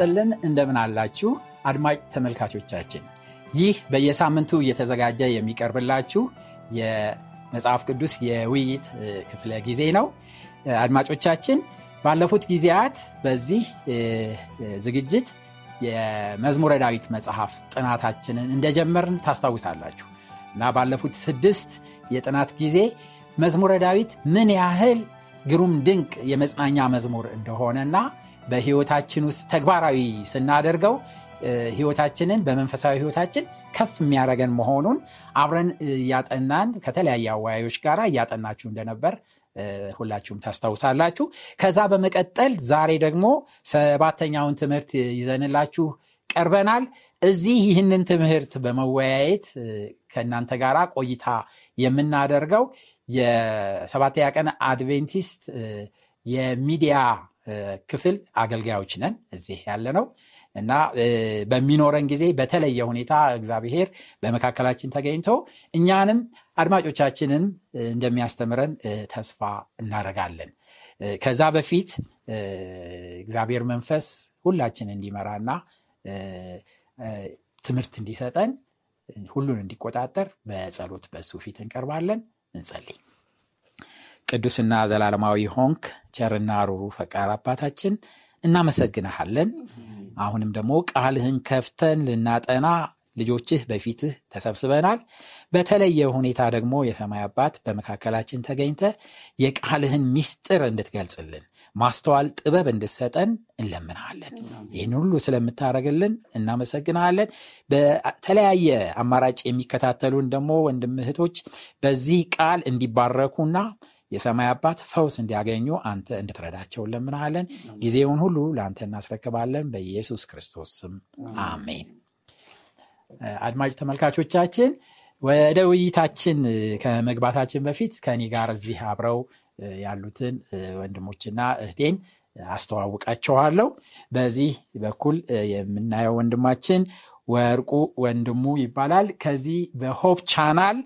ይስጥልን። እንደምን አላችሁ አድማጭ ተመልካቾቻችን? ይህ በየሳምንቱ እየተዘጋጀ የሚቀርብላችሁ የመጽሐፍ ቅዱስ የውይይት ክፍለ ጊዜ ነው። አድማጮቻችን ባለፉት ጊዜያት በዚህ ዝግጅት የመዝሙረ ዳዊት መጽሐፍ ጥናታችንን እንደጀመርን ታስታውሳላችሁ እና ባለፉት ስድስት የጥናት ጊዜ መዝሙረ ዳዊት ምን ያህል ግሩም ድንቅ የመጽናኛ መዝሙር እንደሆነና በህይወታችን ውስጥ ተግባራዊ ስናደርገው ህይወታችንን በመንፈሳዊ ህይወታችን ከፍ የሚያደረገን መሆኑን አብረን እያጠናን ከተለያየ አወያዮች ጋር እያጠናችሁ እንደነበር ሁላችሁም ታስታውሳላችሁ። ከዛ በመቀጠል ዛሬ ደግሞ ሰባተኛውን ትምህርት ይዘንላችሁ ቀርበናል። እዚህ ይህንን ትምህርት በመወያየት ከእናንተ ጋር ቆይታ የምናደርገው የሰባተኛ ቀን አድቬንቲስት የሚዲያ ክፍል አገልጋዮች ነን እዚህ ያለ ነው እና በሚኖረን ጊዜ በተለየ ሁኔታ እግዚአብሔር በመካከላችን ተገኝቶ እኛንም አድማጮቻችንን እንደሚያስተምረን ተስፋ እናደርጋለን። ከዛ በፊት እግዚአብሔር መንፈስ ሁላችን እንዲመራና ትምህርት እንዲሰጠን ሁሉን እንዲቆጣጠር በጸሎት በሱ ፊት እንቀርባለን። እንጸልይ። ቅዱስና ዘላለማዊ ሆንክ ቸርና ሩሩ ፈቃር አባታችን እናመሰግንሃለን። አሁንም ደግሞ ቃልህን ከፍተን ልናጠና ልጆችህ በፊትህ ተሰብስበናል። በተለየ ሁኔታ ደግሞ የሰማይ አባት በመካከላችን ተገኝተ የቃልህን ሚስጥር እንድትገልጽልን ማስተዋል ጥበብ እንድትሰጠን እንለምንሃለን። ይህን ሁሉ ስለምታደረግልን እናመሰግናለን። በተለያየ አማራጭ የሚከታተሉን ደግሞ ወንድም እህቶች በዚህ ቃል እንዲባረኩና የሰማይ አባት ፈውስ እንዲያገኙ አንተ እንድትረዳቸው እንለምንሃለን። ጊዜውን ሁሉ ለአንተ እናስረክባለን። በኢየሱስ ክርስቶስ ስም አሜን። አድማጭ ተመልካቾቻችን ወደ ውይይታችን ከመግባታችን በፊት ከኔ ጋር እዚህ አብረው ያሉትን ወንድሞችና እህቴን አስተዋውቃቸዋለሁ። በዚህ በኩል የምናየው ወንድማችን ወርቁ ወንድሙ ይባላል። ከዚህ በ Hope Channel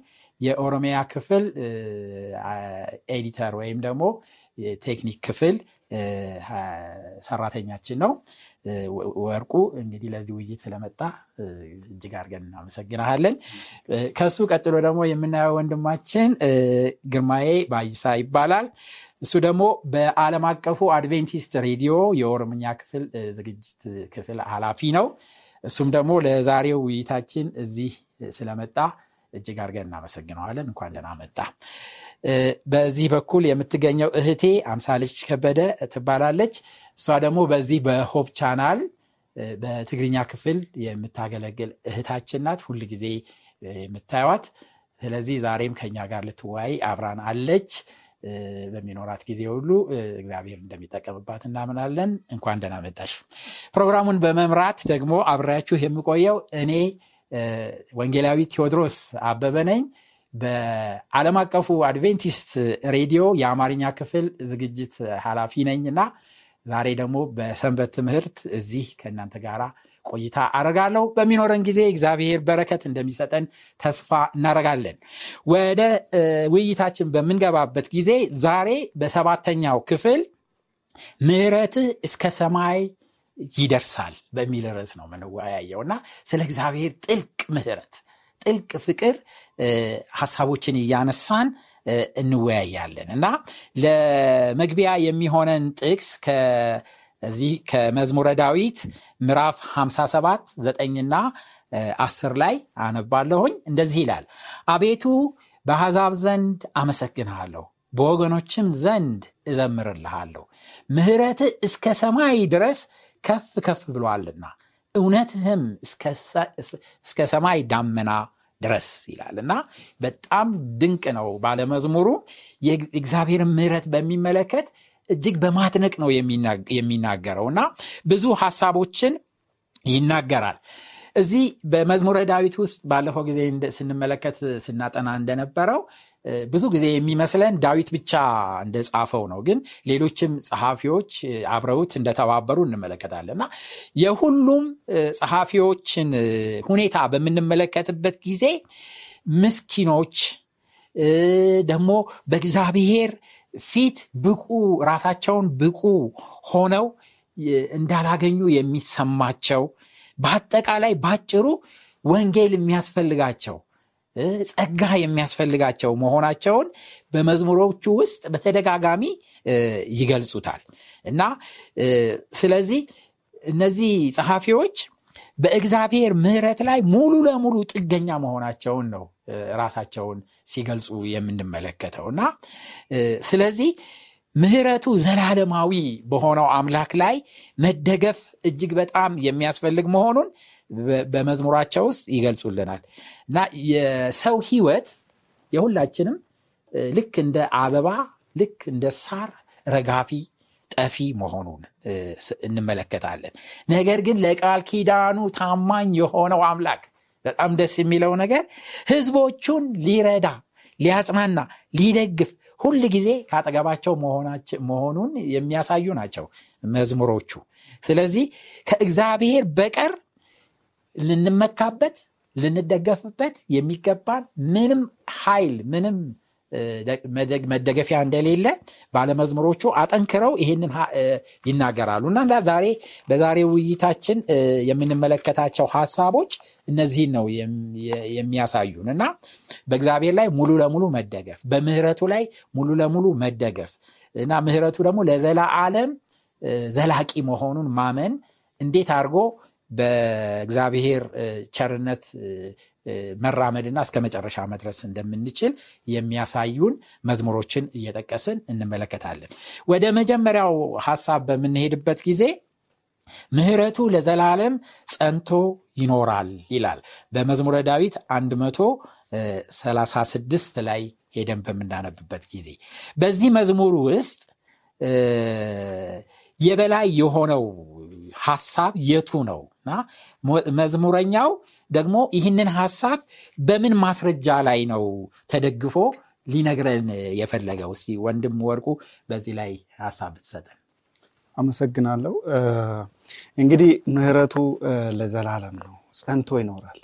የኦሮሚያ ክፍል editor ወይም ደግሞ ቴክኒክ ክፍል ሰራተኛችን ነው። ወርቁ እንግዲህ ለዚህ ውይይት ስለመጣ እጅግ አድርገን እናመሰግናለን። ከሱ ቀጥሎ ደግሞ የምናየው ወንድማችን ግርማዬ ባይሳ ይባላል። እሱ ደግሞ በዓለም አቀፉ አድቬንቲስት ሬዲዮ የኦሮምኛ ክፍል ዝግጅት ክፍል ኃላፊ ነው። እሱም ደግሞ ለዛሬው ውይይታችን እዚህ ስለመጣ እጅግ አድርገን እናመሰግነዋለን። እንኳን ደህና መጣ። በዚህ በኩል የምትገኘው እህቴ አምሳልች ከበደ ትባላለች። እሷ ደግሞ በዚህ በ Hope Channel በትግርኛ ክፍል የምታገለግል እህታችን ናት። ሁል ጊዜ የምታዩት። ስለዚህ ዛሬም ከኛ ጋር ልትወያይ አብራን አለች። በሚኖራት ጊዜ ሁሉ እግዚአብሔር እንደሚጠቀምባት እናምናለን። እንኳን ደህና መጣሽ። ፕሮግራሙን በመምራት ደግሞ አብሬያችሁ የምቆየው እኔ ወንጌላዊ ቴዎድሮስ አበበ ነኝ። በዓለም አቀፉ አድቬንቲስት ሬዲዮ የአማርኛ ክፍል ዝግጅት ኃላፊ ነኝ እና ዛሬ ደግሞ በሰንበት ትምህርት እዚህ ከእናንተ ጋር ቆይታ አደርጋለሁ። በሚኖረን ጊዜ እግዚአብሔር በረከት እንደሚሰጠን ተስፋ እናደርጋለን። ወደ ውይይታችን በምንገባበት ጊዜ ዛሬ በሰባተኛው ክፍል ምሕረትህ እስከ ሰማይ ይደርሳል በሚል ርዕስ ነው የምንወያየው እና ስለ እግዚአብሔር ጥልቅ ምሕረት ጥልቅ ፍቅር ሀሳቦችን እያነሳን እንወያያለን እና ለመግቢያ የሚሆነን ጥቅስ ከዚህ ከመዝሙረ ዳዊት ምዕራፍ 57 ዘጠኝና አስር ላይ አነባለሁኝ። እንደዚህ ይላል፣ አቤቱ በአሕዛብ ዘንድ አመሰግንሃለሁ፣ በወገኖችም ዘንድ እዘምርልሃለሁ። ምሕረትህ እስከ ሰማይ ድረስ ከፍ ከፍ ብሏልና እውነትህም እስከ ሰማይ ዳመና ድረስ ይላል እና በጣም ድንቅ ነው። ባለመዝሙሩ የእግዚአብሔርን ምሕረት በሚመለከት እጅግ በማድነቅ ነው የሚናገረው እና ብዙ ሀሳቦችን ይናገራል። እዚህ በመዝሙረ ዳዊት ውስጥ ባለፈው ጊዜ ስንመለከት ስናጠና እንደነበረው ብዙ ጊዜ የሚመስለን ዳዊት ብቻ እንደጻፈው ነው። ግን ሌሎችም ጸሐፊዎች አብረውት እንደተባበሩ እንመለከታለን እና የሁሉም ጸሐፊዎችን ሁኔታ በምንመለከትበት ጊዜ ምስኪኖች ደግሞ በእግዚአብሔር ፊት ብቁ ራሳቸውን ብቁ ሆነው እንዳላገኙ የሚሰማቸው በአጠቃላይ ባጭሩ ወንጌል የሚያስፈልጋቸው ጸጋ የሚያስፈልጋቸው መሆናቸውን በመዝሙሮቹ ውስጥ በተደጋጋሚ ይገልጹታል። እና ስለዚህ እነዚህ ጸሐፊዎች በእግዚአብሔር ምህረት ላይ ሙሉ ለሙሉ ጥገኛ መሆናቸውን ነው ራሳቸውን ሲገልጹ የምንመለከተው። እና ስለዚህ ምህረቱ ዘላለማዊ በሆነው አምላክ ላይ መደገፍ እጅግ በጣም የሚያስፈልግ መሆኑን በመዝሙራቸው ውስጥ ይገልጹልናል። እና የሰው ህይወት የሁላችንም ልክ እንደ አበባ ልክ እንደ ሳር ረጋፊ ጠፊ መሆኑን እንመለከታለን። ነገር ግን ለቃል ኪዳኑ ታማኝ የሆነው አምላክ በጣም ደስ የሚለው ነገር ህዝቦቹን ሊረዳ ሊያጽናና ሊደግፍ ሁል ጊዜ ከአጠገባቸው መሆኑን የሚያሳዩ ናቸው መዝሙሮቹ። ስለዚህ ከእግዚአብሔር በቀር ልንመካበት ልንደገፍበት የሚገባን ምንም ኃይል ምንም መደገፊያ እንደሌለ ባለመዝሙሮቹ አጠንክረው ይህንን ይናገራሉ። እና ዛሬ በዛሬ ውይይታችን የምንመለከታቸው ሀሳቦች እነዚህን ነው የሚያሳዩን። እና በእግዚአብሔር ላይ ሙሉ ለሙሉ መደገፍ በምህረቱ ላይ ሙሉ ለሙሉ መደገፍ እና ምህረቱ ደግሞ ለዘላ አለም ዘላቂ መሆኑን ማመን እንዴት አድርጎ በእግዚአብሔር ቸርነት መራመድና እስከ መጨረሻ መድረስ እንደምንችል የሚያሳዩን መዝሙሮችን እየጠቀስን እንመለከታለን። ወደ መጀመሪያው ሀሳብ በምንሄድበት ጊዜ ምህረቱ ለዘላለም ጸንቶ ይኖራል ይላል በመዝሙረ ዳዊት 136 ላይ ሄደን በምናነብበት ጊዜ በዚህ መዝሙር ውስጥ የበላይ የሆነው ሀሳብ የቱ ነው እና መዝሙረኛው ደግሞ ይህንን ሀሳብ በምን ማስረጃ ላይ ነው ተደግፎ ሊነግረን የፈለገው? እስቲ ወንድም ወርቁ በዚህ ላይ ሀሳብ ብትሰጠን። አመሰግናለሁ። እንግዲህ ምህረቱ ለዘላለም ነው፣ ጸንቶ ይኖራል።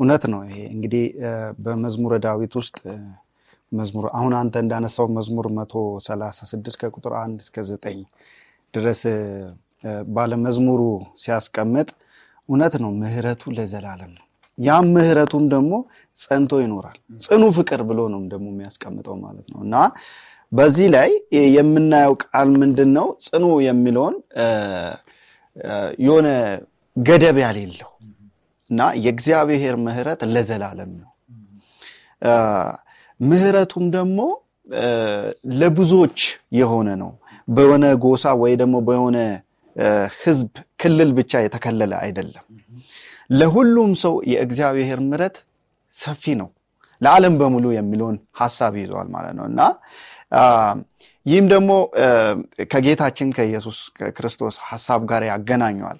እውነት ነው። ይሄ እንግዲህ በመዝሙረ ዳዊት ውስጥ መዝሙር አሁን አንተ እንዳነሳው መዝሙር መቶ ሰላሳ ስድስት ከቁጥር አንድ እስከ ዘጠኝ ድረስ ባለመዝሙሩ ሲያስቀምጥ እውነት ነው ምህረቱ ለዘላለም ነው። ያም ምህረቱም ደግሞ ጸንቶ ይኖራል። ጽኑ ፍቅር ብሎ ነው ደግሞ የሚያስቀምጠው ማለት ነው እና በዚህ ላይ የምናየው ቃል ምንድን ነው? ጽኑ የሚለውን የሆነ ገደብ ያሌለው እና የእግዚአብሔር ምህረት ለዘላለም ነው። ምህረቱም ደግሞ ለብዙዎች የሆነ ነው። በሆነ ጎሳ ወይ ደግሞ በሆነ ህዝብ ክልል ብቻ የተከለለ አይደለም። ለሁሉም ሰው የእግዚአብሔር ምረት ሰፊ ነው፣ ለዓለም በሙሉ የሚለውን ሀሳብ ይዘዋል ማለት ነው እና ይህም ደግሞ ከጌታችን ከኢየሱስ ክርስቶስ ሀሳብ ጋር ያገናኘዋል።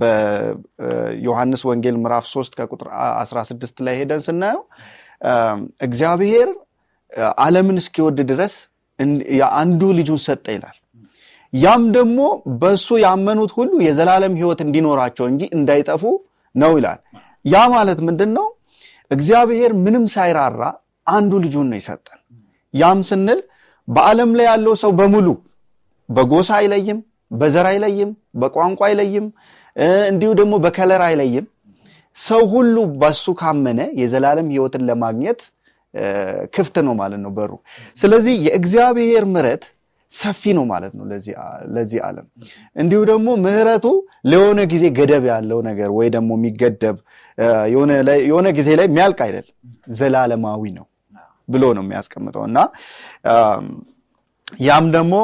በዮሐንስ ወንጌል ምዕራፍ 3 ከቁጥር 16 ላይ ሄደን ስናየው እግዚአብሔር ዓለምን እስኪወድ ድረስ አንዱ ልጁን ሰጠ ይላል። ያም ደግሞ በእሱ ያመኑት ሁሉ የዘላለም ህይወት እንዲኖራቸው እንጂ እንዳይጠፉ ነው ይላል። ያ ማለት ምንድን ነው? እግዚአብሔር ምንም ሳይራራ አንዱ ልጁን ነው ይሰጠን። ያም ስንል በዓለም ላይ ያለው ሰው በሙሉ በጎሳ አይለይም፣ በዘር አይለይም፣ በቋንቋ አይለይም፣ እንዲሁ ደግሞ በከለር አይለይም። ሰው ሁሉ በሱ ካመነ የዘላለም ህይወትን ለማግኘት ክፍት ነው ማለት ነው በሩ። ስለዚህ የእግዚአብሔር ምረት ሰፊ ነው ማለት ነው ለዚህ ዓለም። እንዲሁ ደግሞ ምህረቱ ለሆነ ጊዜ ገደብ ያለው ነገር ወይ ደግሞ የሚገደብ የሆነ ጊዜ ላይ የሚያልቅ አይደለም፣ ዘላለማዊ ነው ብሎ ነው የሚያስቀምጠው። እና ያም ደግሞ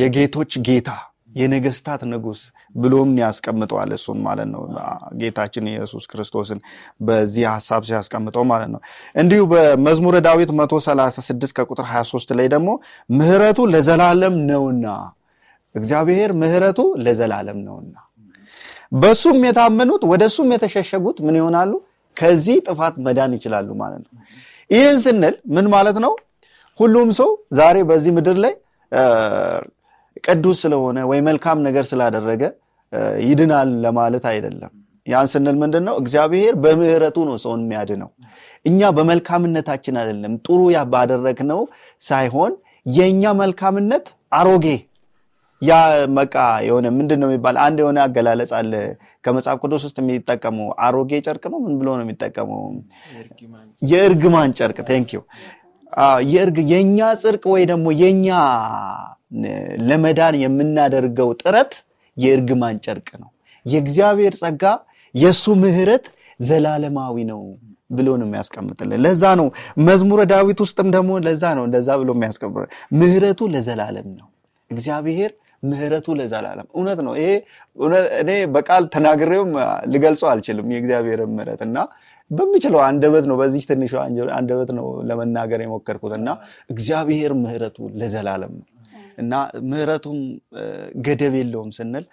የጌቶች ጌታ የነገስታት ንጉስ ብሎም ያስቀምጠዋል እሱን ማለት ነው ጌታችን ኢየሱስ ክርስቶስን በዚህ ሀሳብ ሲያስቀምጠው ማለት ነው እንዲሁ በመዝሙረ ዳዊት 136 ከቁጥር 23 ላይ ደግሞ ምህረቱ ለዘላለም ነውና እግዚአብሔር ምህረቱ ለዘላለም ነውና በሱም የታመኑት ወደ እሱም የተሸሸጉት ምን ይሆናሉ? ከዚህ ጥፋት መዳን ይችላሉ ማለት ነው። ይህን ስንል ምን ማለት ነው? ሁሉም ሰው ዛሬ በዚህ ምድር ላይ ቅዱስ ስለሆነ ወይ መልካም ነገር ስላደረገ ይድናል ለማለት አይደለም። ያን ስንል ምንድን ነው? እግዚአብሔር በምህረቱ ነው ሰውን የሚያድነው። እኛ በመልካምነታችን አይደለም፣ ጥሩ ባደረግነው ሳይሆን የእኛ መልካምነት አሮጌ ያ መቃ የሆነ ምንድን ነው የሚባል አንድ የሆነ አገላለጽ አለ ከመጽሐፍ ቅዱስ ውስጥ የሚጠቀመው አሮጌ ጨርቅ ነው። ምን ብሎ ነው የሚጠቀመው? የእርግማን ጨርቅ። Thank you የእኛ ጽድቅ ወይ ደግሞ የኛ ለመዳን የምናደርገው ጥረት የእርግማን ጨርቅ ነው። የእግዚአብሔር ጸጋ የእሱ ምህረት ዘላለማዊ ነው ብሎ ነው የሚያስቀምጥልን። ለዛ ነው መዝሙረ ዳዊት ውስጥም ደግሞ ለዛ ነው እንደዛ ብሎ የሚያስቀምጥ ምህረቱ ለዘላለም ነው። እግዚአብሔር ምህረቱ ለዘላለም እውነት ነው። ይሄ እኔ በቃል ተናግሬውም ልገልጸው አልችልም የእግዚአብሔርን ምህረት እና በሚችለው አንደበት ነው በዚህ ትንሿ አንደበት ነው ለመናገር የሞከርኩት እና እግዚአብሔር ምህረቱ ለዘላለም ነው እና ምህረቱም ገደብ የለውም ስንል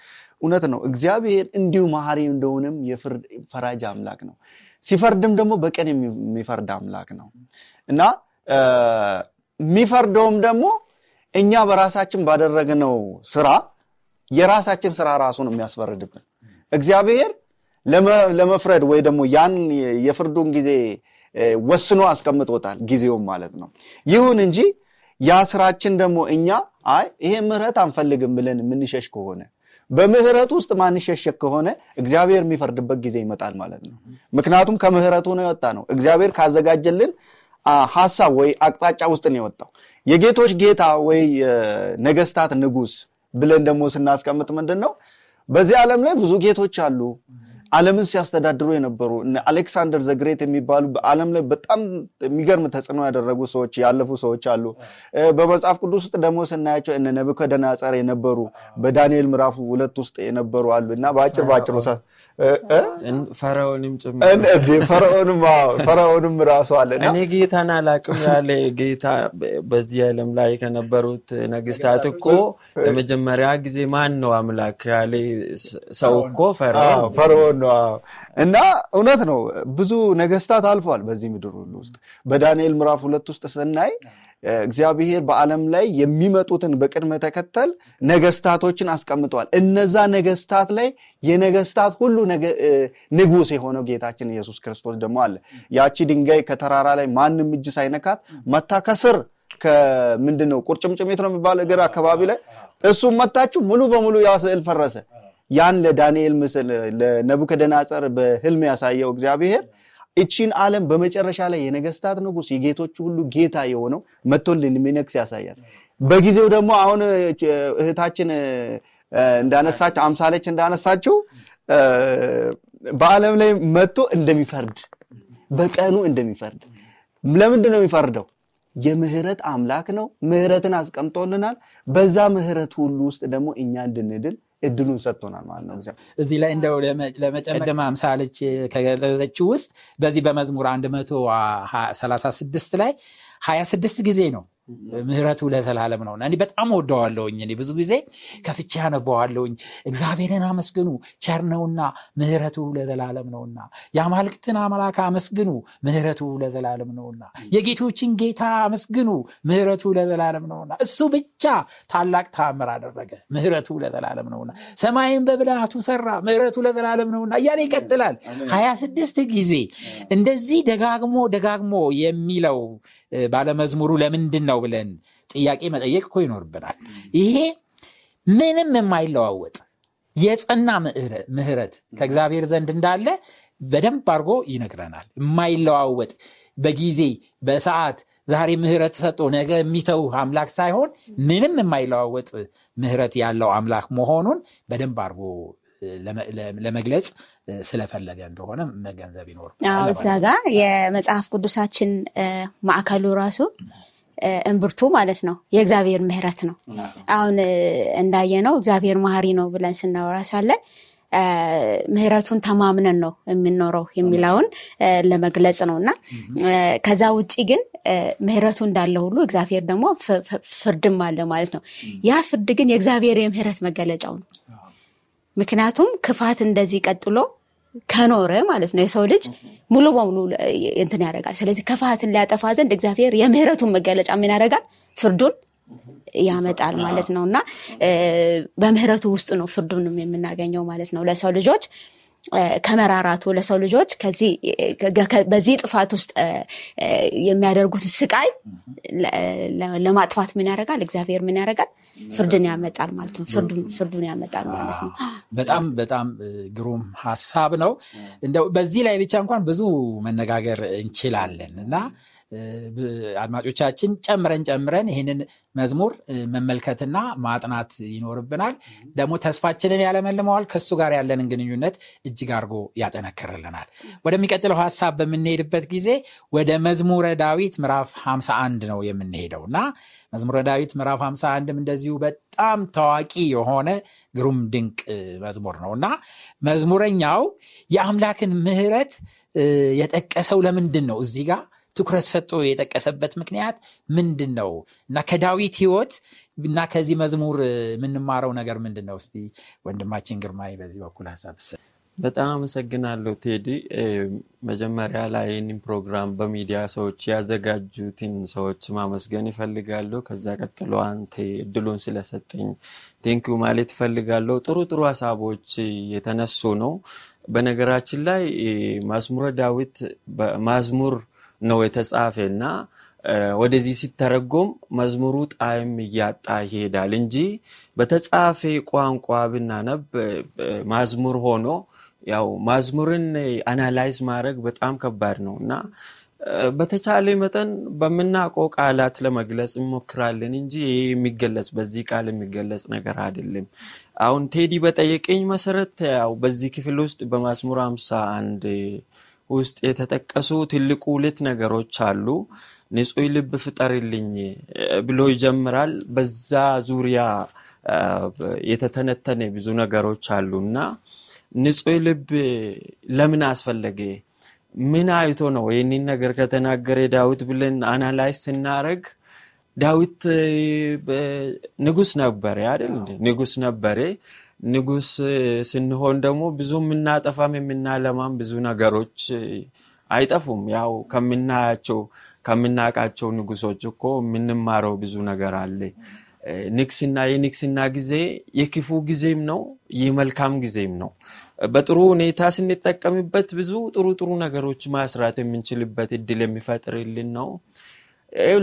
እውነት ነው። እግዚአብሔር እንዲሁ መሐሪ እንደሆነም የፍርድ ፈራጅ አምላክ ነው። ሲፈርድም ደግሞ በቀን የሚፈርድ አምላክ ነው እና የሚፈርደውም ደግሞ እኛ በራሳችን ባደረግነው ስራ የራሳችን ስራ ራሱ ነው የሚያስፈርድብን። እግዚአብሔር ለመፍረድ ወይ ደግሞ ያን የፍርዱን ጊዜ ወስኖ አስቀምጦታል፣ ጊዜውም ማለት ነው። ይሁን እንጂ ያ ስራችን ደግሞ እኛ አይ ይሄ ምህረት አንፈልግም ብለን የምንሸሽ ከሆነ በምህረቱ ውስጥ ማንሸሸግ ከሆነ እግዚአብሔር የሚፈርድበት ጊዜ ይመጣል ማለት ነው። ምክንያቱም ከምህረቱ ነው የወጣ ነው። እግዚአብሔር ካዘጋጀልን ሀሳብ ወይ አቅጣጫ ውስጥ ነው የወጣው። የጌቶች ጌታ ወይ ነገስታት ንጉስ ብለን ደግሞ ስናስቀምጥ ምንድን ነው በዚህ ዓለም ላይ ብዙ ጌቶች አሉ። ዓለምን ሲያስተዳድሩ የነበሩ አሌክሳንደር ዘግሬት የሚባሉ በዓለም ላይ በጣም የሚገርም ተጽዕኖ ያደረጉ ሰዎች ያለፉ ሰዎች አሉ። በመጽሐፍ ቅዱስ ውስጥ ደግሞ ስናያቸው እነ ነቡከደነፆር የነበሩ በዳንኤል ምዕራፍ ሁለት ውስጥ የነበሩ አሉ። እና በአጭር በአጭሩ ፈርዖንም ፈርዖንም ራሱ አለ እኔ ጌታን አላቅም ያለ ጌታ በዚህ ዓለም ላይ ከነበሩት ነገስታት እኮ ለመጀመሪያ ጊዜ ማን ነው አምላክ ያለ ሰው እኮ ፈርዖን ነው። እና እውነት ነው ብዙ ነገስታት አልፈዋል በዚህ ምድር ሁሉ ውስጥ። በዳንኤል ምዕራፍ ሁለት ውስጥ ስናይ እግዚአብሔር በዓለም ላይ የሚመጡትን በቅድመ ተከተል ነገስታቶችን አስቀምጠዋል። እነዛ ነገስታት ላይ የነገስታት ሁሉ ንጉስ የሆነው ጌታችን ኢየሱስ ክርስቶስ ደግሞ አለ። ያቺ ድንጋይ ከተራራ ላይ ማንም እጅ ሳይነካት መታ ከስር ከምንድን ነው ቁርጭምጭሚት ነው የሚባል እግር አካባቢ ላይ እሱም መታችሁ ሙሉ በሙሉ ያ ስዕል ፈረሰ። ያን ለዳንኤል ምስል ለነቡከደነፆር በህልም ያሳየው እግዚአብሔር እቺን ዓለም በመጨረሻ ላይ የነገስታት ንጉስ የጌቶች ሁሉ ጌታ የሆነው መጥቶልን የሚነግስ ያሳያል። በጊዜው ደግሞ አሁን እህታችን እንዳነሳቸው አምሳለች እንዳነሳችው በዓለም ላይ መጥቶ እንደሚፈርድ በቀኑ እንደሚፈርድ ለምንድን ነው የሚፈርደው? የምህረት አምላክ ነው። ምህረትን አስቀምጦልናል። በዛ ምህረት ሁሉ ውስጥ ደግሞ እኛ እንድንድን እድሉን ሰጥቶናል ማለት ነው። እዚህ ላይ እንደው ለመጨመር አምሳለች ከገለጸችው ውስጥ በዚህ በመዝሙር 136 ላይ 26 ጊዜ ነው ምህረቱ ለዘላለም ነውና እኔ በጣም ወደዋለሁኝ። እኔ ብዙ ጊዜ ከፍቼ ያነበዋለሁኝ። እግዚአብሔርን አመስግኑ ቸር ነውና ምህረቱ ለዘላለም ነውና፣ የአማልክትን አምላክ አመስግኑ ምህረቱ ለዘላለም ነውና፣ የጌቶችን ጌታ አመስግኑ ምህረቱ ለዘላለም ነውና፣ እሱ ብቻ ታላቅ ተአምር አደረገ ምህረቱ ለዘላለም ነውና፣ ሰማይን በብልሃቱ ሰራ ምህረቱ ለዘላለም ነውና እያለ ይቀጥላል። ሀያ ስድስት ጊዜ እንደዚህ ደጋግሞ ደጋግሞ የሚለው ባለመዝሙሩ ለምንድን ነው ብለን ጥያቄ መጠየቅ እኮ ይኖርብናል። ይሄ ምንም የማይለዋወጥ የጸና ምህረት ከእግዚአብሔር ዘንድ እንዳለ በደንብ አድርጎ ይነግረናል። የማይለዋወጥ በጊዜ በሰዓት ዛሬ ምህረት ሰጦ ነገ የሚተው አምላክ ሳይሆን ምንም የማይለዋወጥ ምህረት ያለው አምላክ መሆኑን በደንብ አድርጎ ለመግለጽ ስለፈለገ እንደሆነ መገንዘብ ይኖር እዛ ጋ የመጽሐፍ ቅዱሳችን ማዕከሉ ራሱ እምብርቱ ማለት ነው የእግዚአብሔር ምህረት ነው። አሁን እንዳየነው እግዚአብሔር መሀሪ ነው ብለን ስናወራ ሳለን ምህረቱን ተማምነን ነው የምንኖረው የሚለውን ለመግለጽ ነው እና ከዛ ውጭ ግን ምህረቱ እንዳለ ሁሉ እግዚአብሔር ደግሞ ፍርድም አለ ማለት ነው። ያ ፍርድ ግን የእግዚአብሔር የምህረት መገለጫው ነው። ምክንያቱም ክፋት እንደዚህ ቀጥሎ ከኖረ ማለት ነው። የሰው ልጅ ሙሉ በሙሉ እንትን ያደርጋል። ስለዚህ ክፋትን ሊያጠፋ ዘንድ እግዚአብሔር የምህረቱን መገለጫ ምን ያደርጋል? ፍርዱን ያመጣል ማለት ነው። እና በምህረቱ ውስጥ ነው ፍርዱንም የምናገኘው ማለት ነው። ለሰው ልጆች ከመራራቱ ለሰው ልጆች በዚህ ጥፋት ውስጥ የሚያደርጉት ስቃይ ለማጥፋት ምን ያደርጋል? እግዚአብሔር ምን ያደርጋል? ፍርድን ያመጣል ማለት ነው። ፍርዱን ያመጣል ማለት ነው። በጣም በጣም ግሩም ሀሳብ ነው። እንደው በዚህ ላይ ብቻ እንኳን ብዙ መነጋገር እንችላለን እና አድማጮቻችን ጨምረን ጨምረን ይህንን መዝሙር መመልከትና ማጥናት ይኖርብናል። ደግሞ ተስፋችንን ያለመልመዋል። ከሱ ጋር ያለንን ግንኙነት እጅግ አድርጎ ያጠነክርልናል። ወደሚቀጥለው ሀሳብ በምንሄድበት ጊዜ ወደ መዝሙረ ዳዊት ምዕራፍ 51 ነው የምንሄደው እና መዝሙረ ዳዊት ምዕራፍ 51ም እንደዚሁ በጣም ታዋቂ የሆነ ግሩም ድንቅ መዝሙር ነው እና መዝሙረኛው የአምላክን ምሕረት የጠቀሰው ለምንድን ነው እዚህ ጋር ትኩረት ሰጥቶ የጠቀሰበት ምክንያት ምንድን ነው እና ከዳዊት ህይወት እና ከዚህ መዝሙር የምንማረው ነገር ምንድን ነው? እስቲ ወንድማችን ግርማይ በዚህ በኩል ሀሳብ በጣም አመሰግናለሁ ቴዲ። መጀመሪያ ላይ ይህንን ፕሮግራም በሚዲያ ሰዎች ያዘጋጁትን ሰዎች ማመስገን ይፈልጋለሁ። ከዛ ቀጥሎ አንተ እድሉን ስለሰጠኝ thank you ማለት ይፈልጋለሁ። ጥሩ ጥሩ ሀሳቦች የተነሱ ነው። በነገራችን ላይ መዝሙረ ዳዊት መዝሙር ነው የተጻፈ እና ወደዚህ ሲተረጎም መዝሙሩ ጣዕም እያጣ ይሄዳል እንጂ በተጻፈ ቋንቋ ብናነብ መዝሙር ሆኖ ያው መዝሙርን analyze ማድረግ በጣም ከባድ ነው እና በተቻለ መጠን በምናውቀው ቃላት ለመግለጽ እንሞክራለን እንጂ ይህ የሚገለጽ በዚህ ቃል የሚገለጽ ነገር አይደለም። አሁን ቴዲ በጠየቀኝ መሰረት ያው በዚህ ክፍል ውስጥ በመዝሙር አምሳ አንድ ውስጥ የተጠቀሱ ትልቁ ሁለት ነገሮች አሉ። ንጹህ ልብ ፍጠርልኝ ብሎ ይጀምራል። በዛ ዙሪያ የተተነተነ ብዙ ነገሮች አሉ እና ንጹህ ልብ ለምን አስፈለገ? ምን አይቶ ነው ይህንን ነገር ከተናገረ ዳዊት ብለን analyze ስናደርግ ዳዊት ንጉስ ነበረ አይደል? ንጉስ ነበረ። ንጉስ ስንሆን ደግሞ ብዙ የምናጠፋም የምናለማም ብዙ ነገሮች አይጠፉም። ያው ከምናያቸው ከምናውቃቸው ንጉሶች እኮ የምንማረው ብዙ ነገር አለ። ንግስና የንግስና ጊዜ የክፉ ጊዜም ነው፣ የመልካም ጊዜም ነው። በጥሩ ሁኔታ ስንጠቀምበት ብዙ ጥሩ ጥሩ ነገሮች ማስራት የምንችልበት እድል የሚፈጥርልን ነው።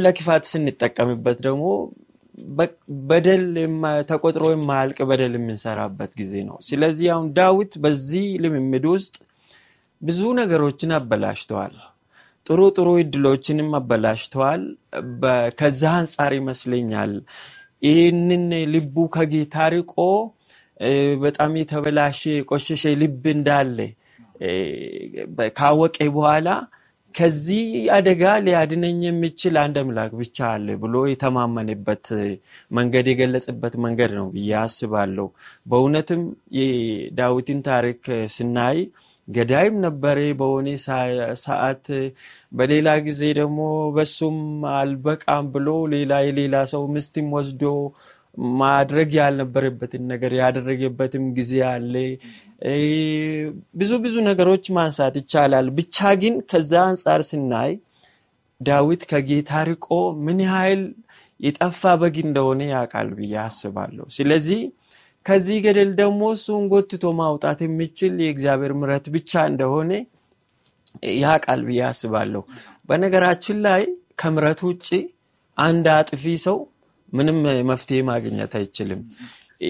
ለክፋት ስንጠቀምበት ደግሞ በደል ተቆጥሮ የማያልቅ በደል የምንሰራበት ጊዜ ነው። ስለዚህ አሁን ዳዊት በዚህ ልምምድ ውስጥ ብዙ ነገሮችን አበላሽተዋል። ጥሩ ጥሩ እድሎችንም አበላሽተዋል። ከዛ አንጻር ይመስለኛል ይህንን ልቡ ከጌታ ርቆ በጣም የተበላሸ የቆሸሸ ልብ እንዳለ ካወቀ በኋላ ከዚህ አደጋ ሊያድነኝ የሚችል አንድ አምላክ ብቻ አለ ብሎ የተማመንበት መንገድ የገለጽበት መንገድ ነው ብዬ አስባለሁ። በእውነትም የዳዊትን ታሪክ ስናይ ገዳይም ነበረ በሆነ ሰዓት፣ በሌላ ጊዜ ደግሞ በሱም አልበቃም ብሎ ሌላ የሌላ ሰው ምስትም ወስዶ ማድረግ ያልነበረበትን ነገር ያደረገበትም ጊዜ አለ። ብዙ ብዙ ነገሮች ማንሳት ይቻላል። ብቻ ግን ከዛ አንጻር ስናይ ዳዊት ከጌታ ርቆ ምን ያህል የጠፋ በግ እንደሆነ ያውቃል ብዬ አስባለሁ። ስለዚህ ከዚህ ገደል ደግሞ እሱን ጎትቶ ማውጣት የሚችል የእግዚአብሔር ምረት ብቻ እንደሆነ ያውቃል ብዬ አስባለሁ። በነገራችን ላይ ከምረት ውጭ አንድ አጥፊ ሰው ምንም መፍትሄ ማግኘት አይችልም።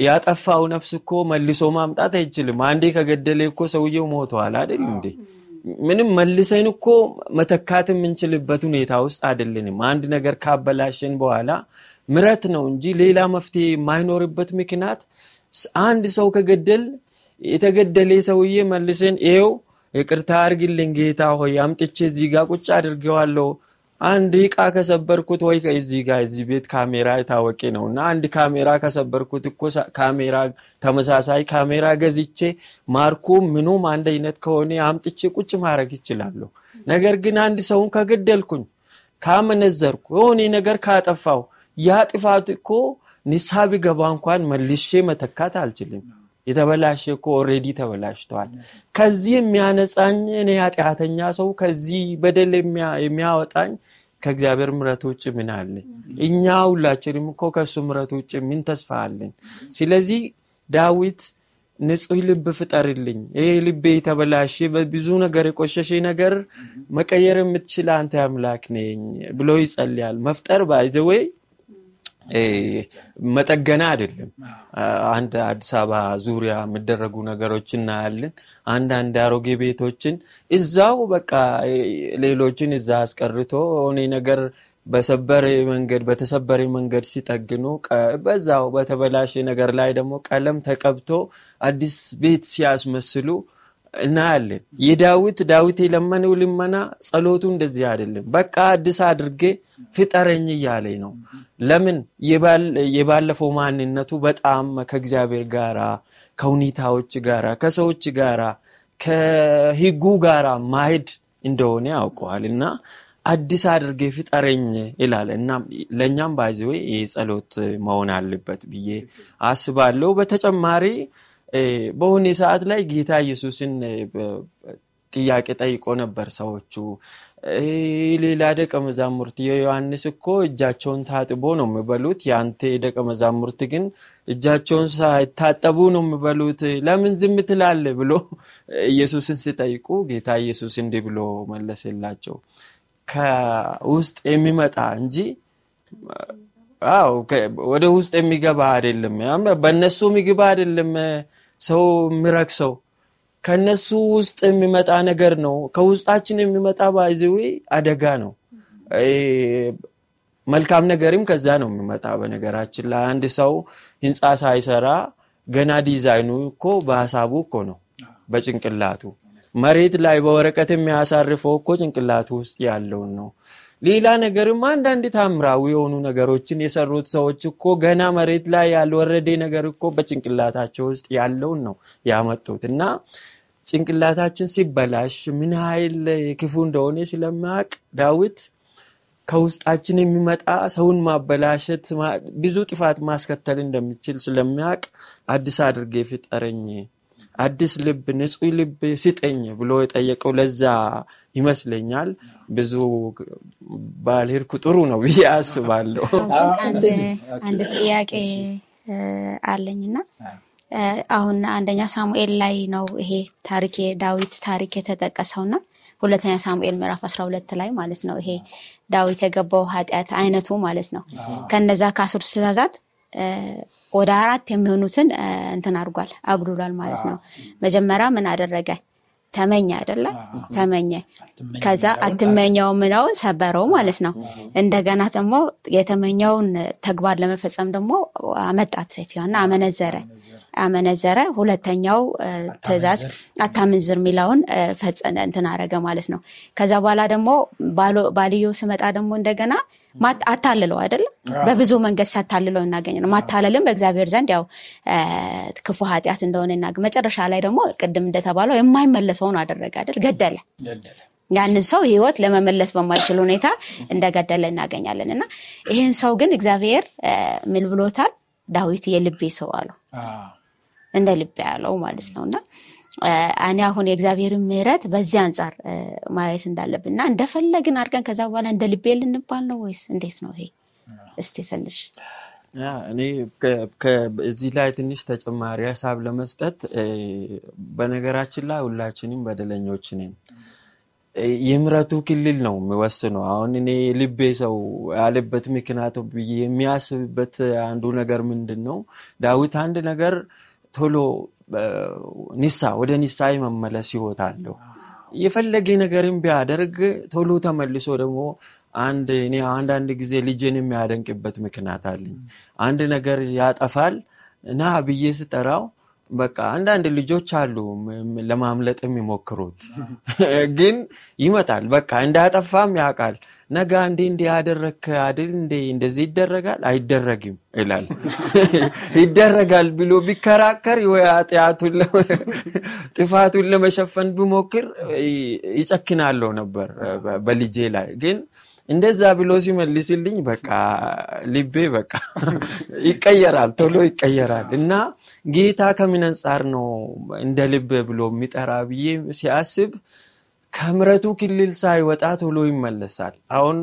ያጠፋው ነፍስ እኮ መልሶ ማምጣት አይችልም። አንዴ ከገደለ እኮ ሰውየው ሞተዋል አይደል እንዴ? ምንም መልሰን እኮ መተካት የምንችልበት ሁኔታ ውስጥ አይደለንም። አንድ ነገር ካበላሸን በኋላ ምረት ነው እንጂ ሌላ መፍትሄ የማይኖርበት ምክንያት አንድ ሰው ከገደል የተገደለ ሰውዬ መልሰን ይኸው ይቅርታ አርግልኝ ጌታ ሆይ አምጥቼ እዚህ ጋር ቁጭ አድርጌዋለሁ አንድ እቃ ከሰበርኩት ወይ እዚህ ጋር እዚህ ቤት ካሜራ የታወቂ ነው እና አንድ ካሜራ ከሰበርኩት እኮ ካሜራ ተመሳሳይ ካሜራ ገዝቼ ማርኩ ምኑም አንድ አይነት ከሆነ አምጥቼ ቁጭ ማድረግ ይችላለሁ። ነገር ግን አንድ ሰውን ከገደልኩኝ ካመነዘርኩ የሆነ ነገር ካጠፋው ያ ጥፋት እኮ ንስሐ ቢገባ እንኳን መልሼ መተካት አልችልም። የተበላሸ እኮ already ተበላሽተዋል። ከዚህ የሚያነጻኝ እኔ ኃጢአተኛ ሰው ከዚህ በደል የሚያወጣኝ ከእግዚአብሔር ምሕረት ውጭ ምን አለኝ? እኛ ሁላችንም እኮ ከእሱ ምሕረት ውጭ ምን ተስፋ አለን? ስለዚህ ዳዊት ንጹሕ ልብ ፍጠርልኝ፣ ይሄ ልቤ የተበላሸ በብዙ ነገር የቆሸሸ ነገር መቀየር የምትችል አንተ አምላክ ነኝ ብሎ ይጸልያል። መፍጠር ባይዘወይ መጠገና አይደለም። አንድ አዲስ አበባ ዙሪያ የሚደረጉ ነገሮች እናያለን። አንዳንድ አሮጌ ቤቶችን እዛው በቃ ሌሎችን እዛ አስቀርቶ ሆኔ ነገር በሰበረ መንገድ በተሰበረ መንገድ ሲጠግኑ በዛው በተበላሸ ነገር ላይ ደግሞ ቀለም ተቀብቶ አዲስ ቤት ሲያስመስሉ እናያለን። የዳዊት ዳዊት የለመነው ልመና ጸሎቱ እንደዚህ አይደለም። በቃ አዲስ አድርጌ ፍጠረኝ እያለኝ ነው። ለምን የባለፈው ማንነቱ በጣም ከእግዚአብሔር ጋራ ከሁኔታዎች ጋራ ከሰዎች ጋራ ከሕጉ ጋራ ማሄድ እንደሆነ ያውቀዋል እና አዲስ አድርጌ ፍጠረኝ ይላል እና ለእኛም ባይዘዌ ይህ መሆን አለበት ብዬ አስባለሁ። በተጨማሪ በሆነ ሰዓት ላይ ጌታ ኢየሱስን ጥያቄ ጠይቆ ነበር ሰዎቹ። ሌላ ደቀ መዛሙርት የዮሐንስ እኮ እጃቸውን ታጥቦ ነው የሚበሉት፣ የአንተ ደቀ መዛሙርት ግን እጃቸውን ሳይታጠቡ ነው የሚበሉት፣ ለምን ዝም ትላለህ? ብሎ ኢየሱስን ሲጠይቁ ጌታ ኢየሱስ እንዲህ ብሎ መለሰላቸው። ከውስጥ የሚመጣ እንጂ ወደ ውስጥ የሚገባ አይደለም። በእነሱ ምግብ አይደለም ሰው የሚረክሰው ከነሱ ውስጥ የሚመጣ ነገር ነው። ከውስጣችን የሚመጣ ባይዘዌ አደጋ ነው። መልካም ነገርም ከዛ ነው የሚመጣ። በነገራችን ላይ አንድ ሰው ህንፃ ሳይሰራ ገና ዲዛይኑ እኮ በሀሳቡ እኮ ነው፣ በጭንቅላቱ መሬት ላይ በወረቀት የሚያሳርፈው እኮ ጭንቅላቱ ውስጥ ያለውን ነው። ሌላ ነገርም አንዳንድ ታምራዊ የሆኑ ነገሮችን የሰሩት ሰዎች እኮ ገና መሬት ላይ ያልወረደ ነገር እኮ በጭንቅላታቸው ውስጥ ያለውን ነው ያመጡት። እና ጭንቅላታችን ሲበላሽ ምን ያህል ክፉ እንደሆነ ስለማያውቅ ዳዊት ከውስጣችን የሚመጣ ሰውን ማበላሸት ብዙ ጥፋት ማስከተል እንደሚችል ስለሚያውቅ አዲስ አድርጌ ፍጠረኝ፣ አዲስ ልብ፣ ንጹሕ ልብ ስጠኝ ብሎ የጠየቀው ለዛ ይመስለኛል። ብዙ ባልሄድኩ ጥሩ ነው ብዬ አስባለሁ። አንድ ጥያቄ አለኝና አሁን አንደኛ ሳሙኤል ላይ ነው ይሄ ታሪክ የዳዊት ታሪክ የተጠቀሰውና ሁለተኛ ሳሙኤል ምዕራፍ 12 ላይ ማለት ነው። ይሄ ዳዊት የገባው ኃጢአት አይነቱ ማለት ነው። ከነዛ ከአስርቱ ትእዛዛት ወደ አራት የሚሆኑትን እንትን አድርጓል አጉድሏል ማለት ነው። መጀመሪያ ምን አደረገ? ተመኘ አይደለ? ተመኘ። ከዛ አትመኘው ምነው ሰበረው ማለት ነው። እንደገና ደግሞ የተመኘውን ተግባር ለመፈጸም ደግሞ አመጣት ሴትዮዋና አመነዘረ አመነዘረ። ሁለተኛው ትእዛዝ አታምንዝር የሚለውን ፈጸነ እንትን አረገ ማለት ነው። ከዛ በኋላ ደግሞ ባልየው ስመጣ ደግሞ እንደገና አታልለው አይደለም። በብዙ መንገድ ሲያታልለው እናገኘ ነው። ማታለልም በእግዚአብሔር ዘንድ ያው ክፉ ኃጢአት እንደሆነ እናገ መጨረሻ ላይ ደግሞ ቅድም እንደተባለው የማይመለሰውን አደረገ አይደል? ገደለ ያንን ሰው ህይወት ለመመለስ በማይችል ሁኔታ እንደገደለ እናገኛለን። እና ይህን ሰው ግን እግዚአብሔር ምን ብሎታል? ዳዊት የልቤ ሰው አለው እንደ ልቤ ያለው ማለት ነው እና እኔ አሁን የእግዚአብሔርን ምሕረት በዚህ አንጻር ማየት እንዳለብን እና እንደፈለግን አድርገን ከዛ በኋላ እንደ ልቤ ልንባል ነው ወይስ እንዴት ነው ይሄ? እስቲ ትንሽ እኔ እዚህ ላይ ትንሽ ተጨማሪ ሀሳብ ለመስጠት በነገራችን ላይ ሁላችንም በደለኞች ነን። የምሕረቱ ክልል ነው የሚወስነው። አሁን እኔ ልቤ ሰው ያለበት ምክንያቱ ብዬ የሚያስብበት አንዱ ነገር ምንድን ነው? ዳዊት አንድ ነገር ቶሎ ኒሳ ወደ ኒሳ የመመለስ ህይወት አለው። የፈለገ ነገርን ቢያደርግ ቶሎ ተመልሶ ደግሞ አንድ እኔ አንዳንድ ጊዜ ልጄን የሚያደንቅበት ምክንያት አለኝ። አንድ ነገር ያጠፋል ና ብዬ ስጠራው በቃ አንዳንድ ልጆች አሉ ለማምለጥ የሚሞክሩት ግን ይመጣል። በቃ እንዳጠፋም ያውቃል። ነገ እንዴ እንዲ ያደረግክ አይደል እንዴ እንደዚህ ይደረጋል አይደረግም ይላል። ይደረጋል ብሎ ቢከራከር ወይ ኃጢአቱን ጥፋቱን ለመሸፈን ቢሞክር ይጨክናለው ነበር በልጄ ላይ ግን እንደዛ ብሎ ሲመልስልኝ በቃ ልቤ በቃ ይቀየራል፣ ቶሎ ይቀየራል። እና ጌታ ከምን አንጻር ነው እንደ ልብ ብሎ የሚጠራ ብዬ ሲያስብ ከምረቱ ክልል ሳይወጣ ቶሎ ይመለሳል። አሁን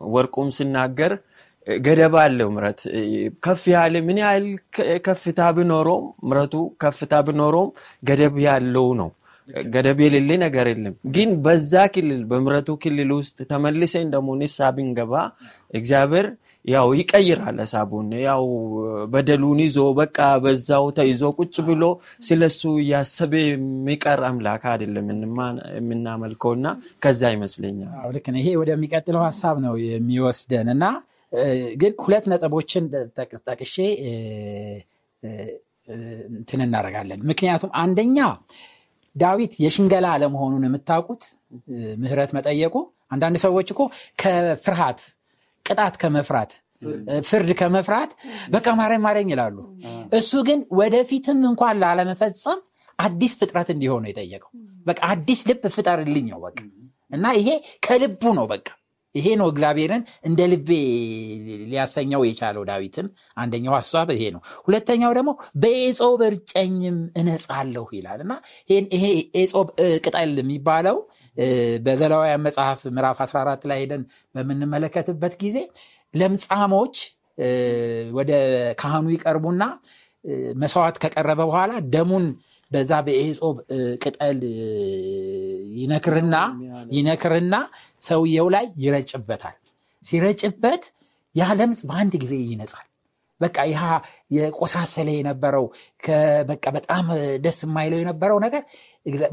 በወርቁም ስናገር ገደብ አለው ምረት ከፍ ያለ ምን ያህል ከፍታ ብኖረውም ምረቱ ከፍታ ብኖረውም ገደብ ያለው ነው። ገደብ የሌለ ነገር የለም። ግን በዛ ክልል በምረቱ ክልል ውስጥ ተመልሰን ደግሞ ንስሐ ብንገባ እግዚአብሔር ያው ይቀይራል ሀሳቡን። ያው በደሉን ይዞ በቃ በዛው ተይዞ ቁጭ ብሎ ስለሱ እያሰበ የሚቀር አምላክ አይደለም የምናመልከው እና ከዛ ይመስለኛል። ልክ ይሄ ወደሚቀጥለው ሀሳብ ነው የሚወስደን እና ግን ሁለት ነጥቦችን ጠቅሼ እንትን እናደርጋለን። ምክንያቱም አንደኛ ዳዊት የሽንገላ አለመሆኑን የምታውቁት ምህረት መጠየቁ አንዳንድ ሰዎች እኮ ከፍርሃት ቅጣት ከመፍራት ፍርድ ከመፍራት በቃ ማረኝ ማረኝ ይላሉ። እሱ ግን ወደፊትም እንኳን ላለመፈጸም አዲስ ፍጥረት እንዲሆን ነው የጠየቀው። በቃ አዲስ ልብ ፍጠርልኝ ነው በቃ እና ይሄ ከልቡ ነው በቃ ይሄ ነው እግዚአብሔርን እንደ ልቤ ሊያሰኘው የቻለው ዳዊትን። አንደኛው ሀሳብ ይሄ ነው። ሁለተኛው ደግሞ በኤጾብ እርጨኝም እነጻለሁ ይላል እና ይሄ ኤጾብ ቅጠል የሚባለው በዘሌዋውያን መጽሐፍ ምዕራፍ 14 ላይ ሄደን በምንመለከትበት ጊዜ ለምጻሞች ወደ ካህኑ ይቀርቡና መስዋዕት ከቀረበ በኋላ ደሙን በዛ በኤጾብ ቅጠል ይነክርና ይነክርና ሰውየው ላይ ይረጭበታል። ሲረጭበት ያ ለምጽ በአንድ ጊዜ ይነጻል። በቃ ያ የቆሳሰለ የነበረው በቃ በጣም ደስ የማይለው የነበረው ነገር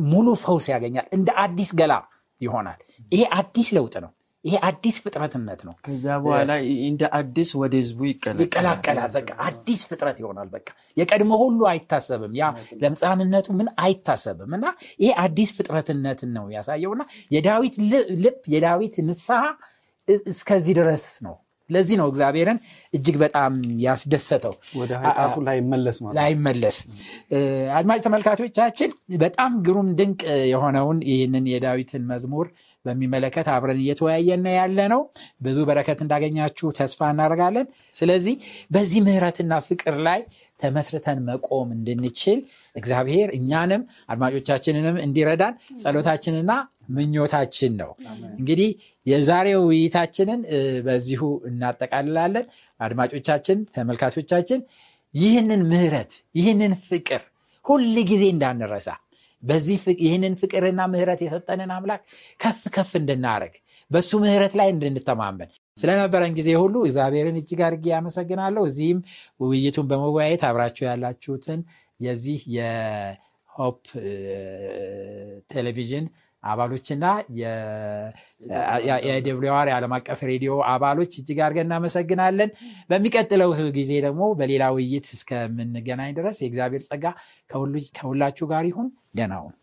ሙሉ ፈውስ ያገኛል። እንደ አዲስ ገላ ይሆናል። ይሄ አዲስ ለውጥ ነው። ይሄ አዲስ ፍጥረትነት ነው። ከዛ በኋላ እንደ አዲስ ወደ ህዝቡ ይቀላቀላል። በቃ አዲስ ፍጥረት ይሆናል። በቃ የቀድሞ ሁሉ አይታሰብም። ያ ለምጻምነቱ ምን አይታሰብም እና ይሄ አዲስ ፍጥረትነትን ነው ያሳየውና የዳዊት ልብ የዳዊት ንስሐ እስከዚህ ድረስ ነው። ለዚህ ነው እግዚአብሔርን እጅግ በጣም ያስደሰተው ላይመለስ አድማጭ ተመልካቾቻችን በጣም ግሩም ድንቅ የሆነውን ይህንን የዳዊትን መዝሙር በሚመለከት አብረን እየተወያየን ያለ ነው። ብዙ በረከት እንዳገኛችሁ ተስፋ እናደርጋለን። ስለዚህ በዚህ ምሕረትና ፍቅር ላይ ተመስርተን መቆም እንድንችል እግዚአብሔር እኛንም አድማጮቻችንንም እንዲረዳን ጸሎታችንና ምኞታችን ነው። እንግዲህ የዛሬው ውይይታችንን በዚሁ እናጠቃልላለን። አድማጮቻችን፣ ተመልካቾቻችን ይህንን ምሕረት ይህንን ፍቅር ሁል ጊዜ እንዳንረሳ በዚህ ይህንን ፍቅርና ምህረት የሰጠንን አምላክ ከፍ ከፍ እንድናደረግ በሱ ምህረት ላይ እንድንተማመን ስለነበረን ጊዜ ሁሉ እግዚአብሔርን እጅግ አድርጌ ያመሰግናለሁ። እዚህም ውይይቱን በመወያየት አብራችሁ ያላችሁትን የዚህ የሆፕ ቴሌቪዥን አባሎችና የደብሊዋር የዓለም አቀፍ ሬዲዮ አባሎች እጅግ አድርገን እናመሰግናለን። በሚቀጥለው ጊዜ ደግሞ በሌላ ውይይት እስከምንገናኝ ድረስ የእግዚአብሔር ጸጋ ከሁላችሁ ጋር ይሁን። ደህና ሁኑ።